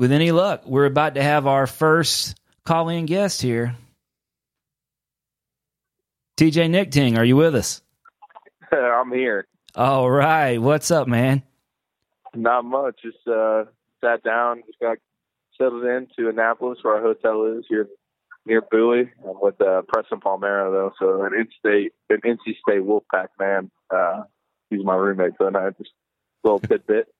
with any luck, we're about to have our first call in guest here. TJ Nichting, are you with us? I'm here. All right. What's up, man? Not much. Just uh, sat down, just got settled into Annapolis, where our hotel is here near Bowie. I'm with uh, Preston Palmeiro, though, so an in-state, an NC State Wolfpack man. Uh, he's my roommate, so I just a little tidbit.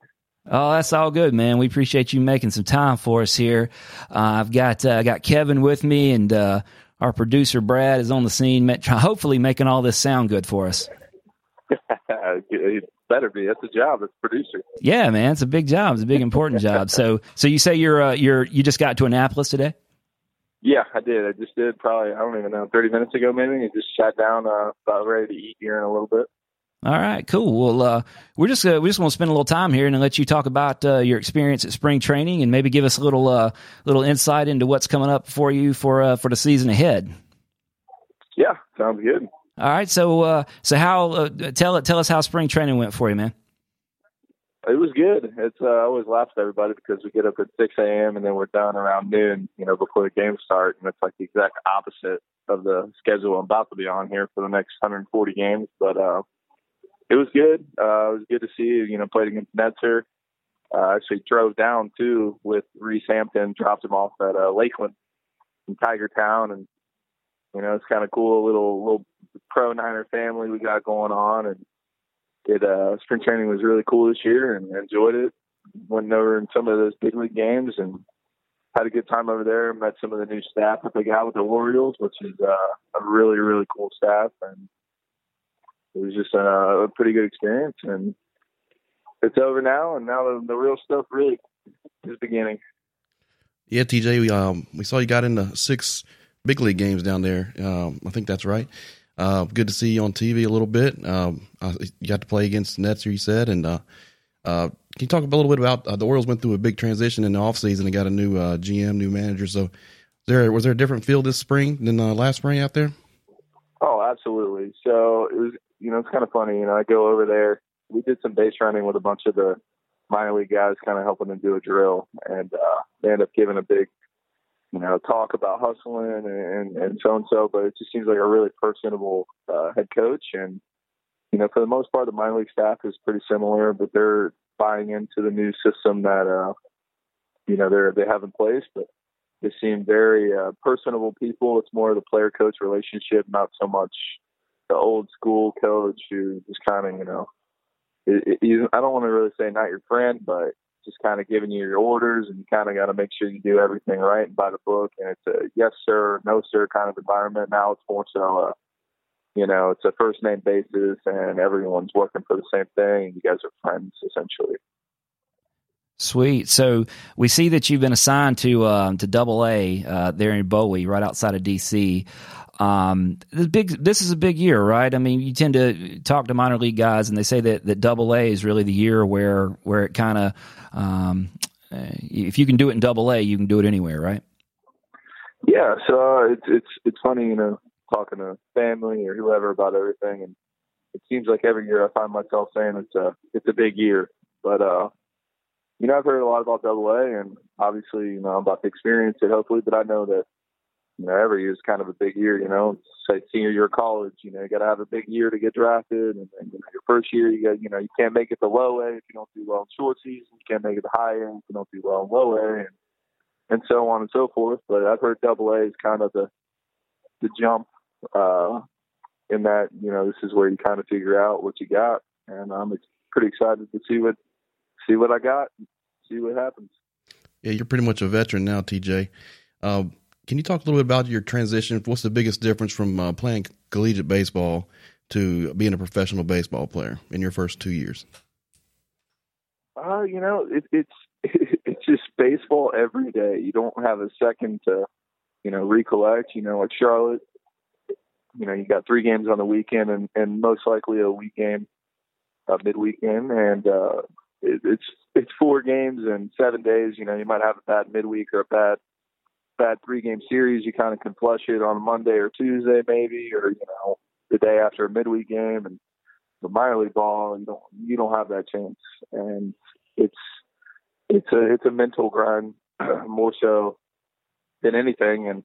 Oh, that's all good, man. We appreciate you making some time for us here. Uh, I've got uh, got Kevin with me, and uh, our producer Brad is on the scene, hopefully making all this sound good for us. it better be. That's a job. It's producer. Yeah, man, it's a big job. It's a big important job. So, so you say you're uh, you're you just got to Annapolis today? Yeah, I did. I just did probably I don't even know thirty minutes ago maybe. I just sat down, uh, about ready to eat here in a little bit. All right, cool. Well, uh, we're just uh, we just want to spend a little time here and let you talk about uh, your experience at spring training and maybe give us a little uh, little insight into what's coming up for you for uh, for the season ahead. Yeah, sounds good. All right, so uh, so how tell tell us how spring training went for you, man. It was good. It's I always laugh at everybody because we get up at six a.m. and then we're done around noon, you know, before the games start, and it's like the exact opposite of the schedule I'm about to be on here for the next 140 games, but it was good. Uh, it was good to see. You know, played against Netzer. Uh, actually drove down too with Reese Hampton, dropped him off at uh, Lakeland in Tiger Town, and you know it's kind of cool a little little pro Niner family we got going on, and it uh, spring training was really cool this year, and enjoyed it. Went over in some of those big league games and had a good time over there. Met some of the new staff that they got with the Orioles, which is uh, a really really cool staff, and it was just a, a pretty good experience, and it's over now. And now the, the real stuff really is beginning. Yeah, TJ, we um we saw you got into six big league games down there. Um, I think that's right. Uh, good to see you on TV a little bit. Um, you got to play against the Nets, you said, and uh, uh, can you talk a little bit about uh, the Orioles went through a big transition in the offseason and got a new uh, GM, new manager. So, there was there a different feel this spring than uh, last spring out there? Oh, absolutely. So you know, it's kind of funny. You know, I go over there. We did some base running with a bunch of the minor league guys, kind of helping them do a drill, and uh, they end up giving a big, you know, talk about hustling and and so and so. But it just seems like a really personable uh, head coach, and you know, for the most part, the minor league staff is pretty similar, but they're buying into the new system that uh, you know they're they have in place, but. They seem very uh, personable people. It's more of the player coach relationship, not so much the old school coach who just kind of, you know, it, it, I don't want to really say not your friend, but just kind of giving you your orders and you kind of got to make sure you do everything right and by the book. And it's a yes, sir, no, sir kind of environment. Now it's more so a, you know, it's a first name basis and everyone's working for the same thing. You guys are friends essentially. Sweet. So we see that you've been assigned to um, to Double A uh, there in Bowie, right outside of DC. Um, this big. This is a big year, right? I mean, you tend to talk to minor league guys, and they say that that Double A is really the year where where it kind of, um, if you can do it in Double A, you can do it anywhere, right? Yeah. So uh, it's it's it's funny, you know, talking to family or whoever about everything, and it seems like every year I find myself saying it's a it's a big year, but uh, you know, I've heard a lot about Double A, and obviously, you know, I'm about to experience it, hopefully, but I know that you know, every year is kind of a big year, you know, say senior year of college, you know, you got to have a big year to get drafted. And then, you know, your first year, you got, you know, you can't make it the low A if you don't do well in short season. You can't make it the high A if you don't do well in low A and, and so on and so forth. But I've heard double A is kind of the, the jump, uh, in that, you know, this is where you kind of figure out what you got. And I'm pretty excited to see what, see what I got, see what happens. Yeah, you're pretty much a veteran now, TJ. Uh, can you talk a little bit about your transition? What's the biggest difference from uh, playing collegiate baseball to being a professional baseball player in your first two years? Uh, you know, it, it's it's just baseball every day. You don't have a second to, you know, recollect. You know, like Charlotte, you know, you got three games on the weekend and, and most likely a week game, a midweek game, and uh, it, it's it's four games and seven days. You know, you might have a bad midweek or a bad bad three game series, you kind of can flush it on Monday or Tuesday maybe, or you know the day after a midweek game. And the minor league ball, you don't you don't have that chance, and it's it's a it's a mental grind more so than anything. And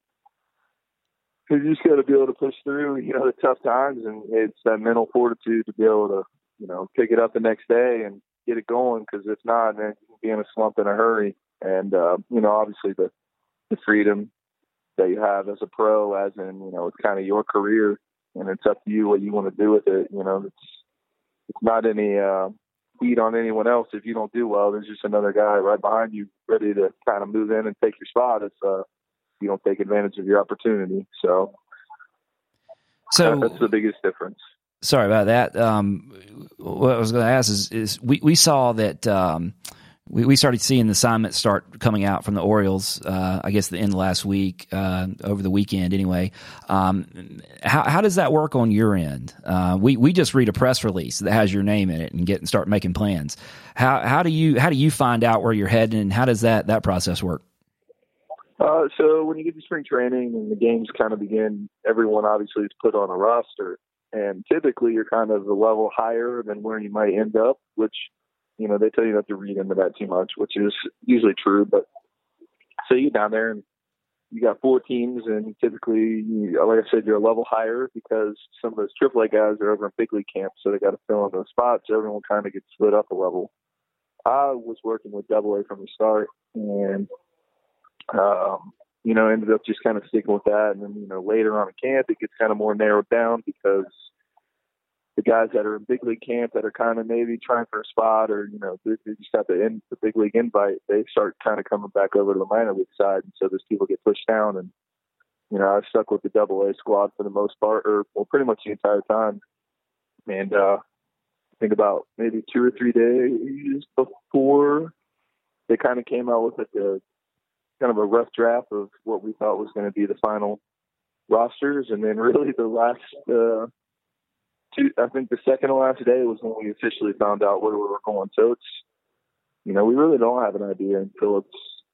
you just got to be able to push through, you know, the tough times, and it's that mental fortitude to be able to, you know, pick it up the next day and get it going. Because if not, then you can be in a slump in a hurry. And uh, you know, obviously the the freedom that you have as a pro, as in, you know, it's kind of your career, and it's up to you what you want to do with it. You know, it's it's not any uh, heat on anyone else if you don't do well. There's just another guy right behind you ready to kind of move in and take your spot. It's uh, you don't take advantage of your opportunity. So, so that's the biggest difference. Sorry about that. Um, what I was going to ask is, is we, we saw that um, we, we started seeing the assignments start coming out from the Orioles. Uh, I guess the end of last week, uh, over the weekend, anyway. Um, how, how does that work on your end? Uh, we we just read a press release that has your name in it and get and start making plans. How how do you how do you find out where you're heading and how does that that process work? Uh, so when you get to spring training and the games kind of begin, everyone obviously is put on a roster, and typically you're kind of a level higher than where you might end up, which you know they tell you not to read into that too much, which is usually true. But so you down there and you got four teams, and typically, like I said, you're a level higher because some of those AAA guys are over in big league camp, so they got to fill in those spots. So everyone kind of gets split up a level. I was working with Double A from the start, and um, you know, ended up just kind of sticking with that. And then, you know, later on in camp, it gets kind of more narrowed down because the guys that are in big league camp that are kind of maybe trying for a spot or, you know, they, just got the, in, the big league invite, they start kind of coming back over to the minor league side. And so those people get pushed down. And, you know, I stuck with the double A squad for the most part, or well, pretty much the entire time. And, uh, I think about maybe two or three days before they kind of came out with like a kind of a rough draft of what we thought was going to be the final rosters, and then really the last uh, two, I think the second to last day was when we officially found out where we were going. So it's, you know, we really don't have an idea until it's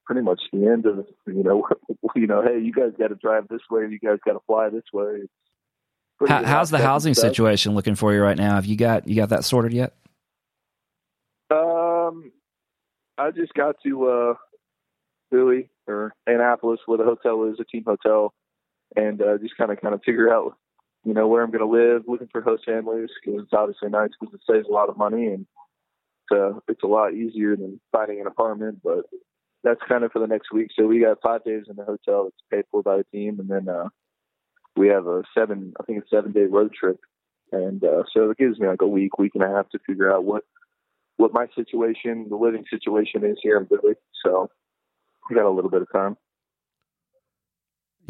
pretty much the end of, you know, you know, hey, you guys got to drive this way, you guys got to fly this way. How, how's the housing stuff. situation looking for you right now? Have you got you got that sorted yet? Um, I just got to uh Philly or Annapolis, where the hotel is, a team hotel, and uh, just kind of kind of figure out, you know, where I'm going to live. Looking for host families because it's obviously nice because it saves a lot of money and it's, uh, it's a lot easier than finding an apartment. But that's kind of for the next week. So we got five days in the hotel that's paid for by the team, and then uh, we have a seven, I think it's seven day road trip, and uh, so it gives me like a week, week and a half to figure out what what my situation, the living situation is here in Philly. So we got a little bit of time.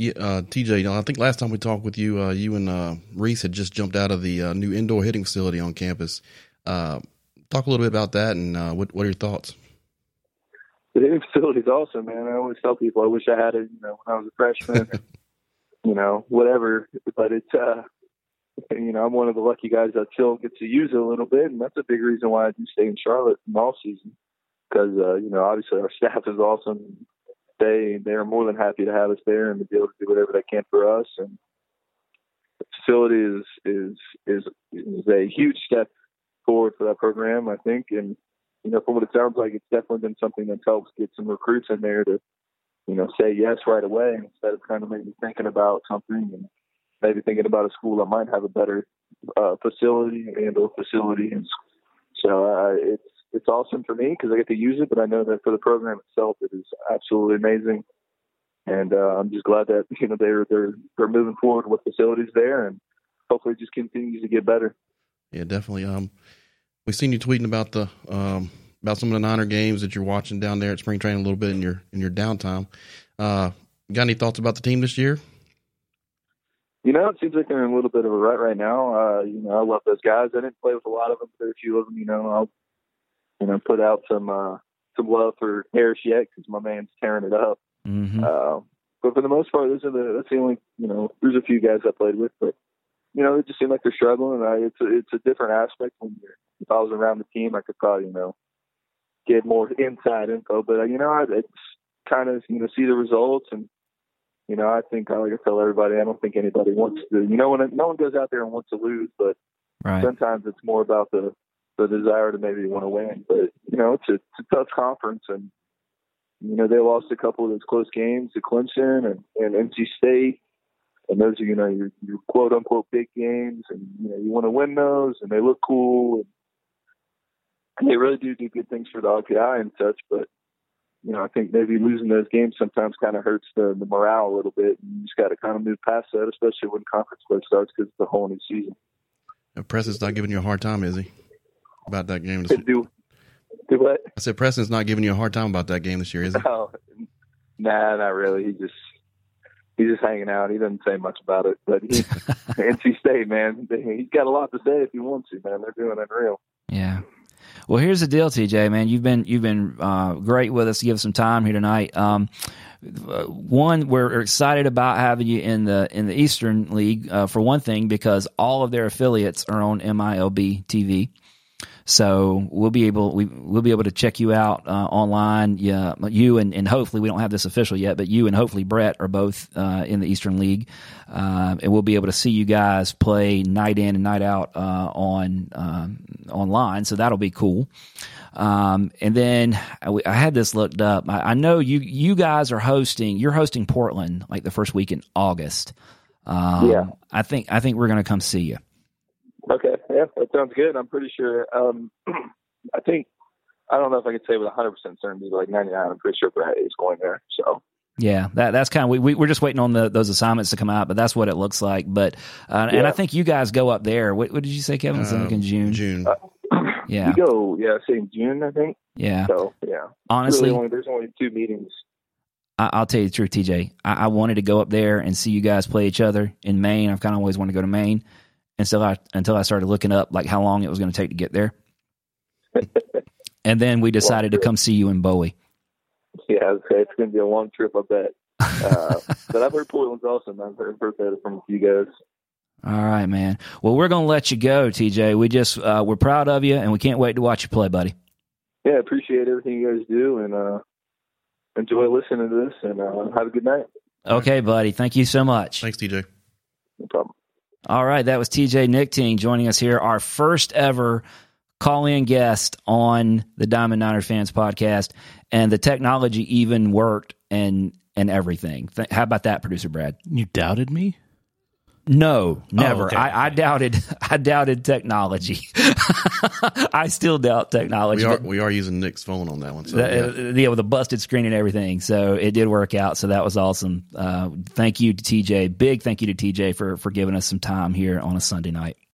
Yeah, uh, TJ, I think last time we talked with you, uh, you and uh, Reese had just jumped out of the uh, new indoor hitting facility on campus. Uh, talk a little bit about that and uh, what, what are your thoughts? The hitting facility is awesome, man. I always tell people I wish I had it, you know, when I was a freshman, you know, whatever. But it's, uh, you know, I'm one of the lucky guys that still gets to use it a little bit, and that's a big reason why I do stay in Charlotte in all season because uh, you know obviously our staff is awesome. They they're more than happy to have us there and to be able to do whatever they can for us. And the facility is is is is a huge step forward for that program, I think. And you know, from what it sounds like, it's definitely been something that helps get some recruits in there to you know say yes right away instead of kind of maybe thinking about something and maybe thinking about a school that might have a better uh, facility and or facilities. So uh, it's it's awesome for me because I get to use it, but I know that for the program itself, it is absolutely amazing. And uh, I'm just glad that you know they're they're they're moving forward with facilities there, and hopefully it just continues to get better. Yeah, definitely. Um, we've seen you tweeting about the um about some of the Niner games that you're watching down there at spring training a little bit in your in your downtime. Uh, got any thoughts about the team this year? You know, it seems like they're in a little bit of a rut right now. Uh, you know, I love those guys. I didn't play with a lot of them, but a few of them, you know, I'll you know, put out some uh, some love for Harris yet because my man's tearing it up. Mm-hmm. Uh, but for the most part, those are the that's the only you know. There's a few guys I played with, but you know, it just seemed like they're struggling. And I, it's a, it's a different aspect when you're. If I was around the team, I could probably you know get more inside info. But uh, you know, I it's kind of you know see the results and. You know, I think like I tell everybody, I don't think anybody wants to. You know, when no one goes out there and wants to lose, but right. sometimes it's more about the the desire to maybe want to win. But you know, it's a, it's a tough conference, and you know, they lost a couple of those close games to Clemson and, and NC State. And those are, you know, your, your quote unquote big games. And, you know, you want to win those and they look cool. And they really do do good things for the RPI and such. But, you know, I think maybe losing those games sometimes kind of hurts the, the morale a little bit. And you just got to kind of move past that, especially when conference play starts because it's a whole new season. Preston's not giving you a hard time, is he? About that game? This do, do what? I said Preston's not giving you a hard time about that game this year, is he? Oh, nah, not really. He just he's just hanging out. He doesn't say much about it. But he, NC State, man, he's got a lot to say if he wants to. Man, they're doing unreal. Yeah. Well, here's the deal, TJ. Man, you've been you've been uh, great with us. to Give us some time here tonight. Um, one, we're excited about having you in the in the Eastern League uh, for one thing because all of their affiliates are on MILB TV. So we'll be able we we'll be able to check you out uh, online. Yeah, you and, and hopefully we don't have this official yet, but you and hopefully Brett are both uh, in the Eastern League, uh, and we'll be able to see you guys play night in and night out uh, on um, online. So that'll be cool. Um, and then I, I, had this looked up. I, I, know you you guys are hosting. You're hosting Portland like the first week in August. Um, yeah, I think I think we're going to come see you. Okay, yeah, that sounds good. I'm pretty sure. Um, I think I don't know if I could say with 100 percent certainty, but like 99, I'm pretty sure Brett is going there. So yeah, that that's kind of we, we we're just waiting on the those assignments to come out, but that's what it looks like. But uh, yeah. and I think you guys go up there. What, what did you say, Kevin? It's like in June. June. Uh, yeah, we go. Yeah, say June. I think. Yeah. So yeah, honestly, really only, there's only two meetings. I, will tell you the truth, TJ. I, I wanted to go up there and see you guys play each other in Maine. I've kind of always wanted to go to Maine until I until I started looking up like how long it was going to take to get there. and then we decided to come see you in Bowie. Yeah, okay. it's going to be a long trip, I bet. Uh, but I've heard Portland's awesome. Man I've heard, heard that from you guys. All right, man. Well, we're going to let you go, TJ. We just uh, we're proud of you, and we can't wait to watch you play, buddy. Yeah, appreciate everything you guys do, and uh, enjoy listening to this. And uh, have a good night. Okay, buddy. Thank you so much. Thanks, TJ. No problem. All right, that was TJ Nichting joining us here, our first ever call in guest on the Diamond Niner Fans podcast, and the technology even worked and and everything. How about that, producer Brad? You doubted me? No, never. Oh, okay. I, I, doubted. I doubted technology. I still doubt technology. We are, we are using Nick's phone on that one. So, the, yeah. yeah. with a busted screen and everything. So it did work out. So that was awesome. Uh, thank you to TJ. Big thank you to TJ for for giving us some time here on a Sunday night.